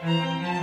Música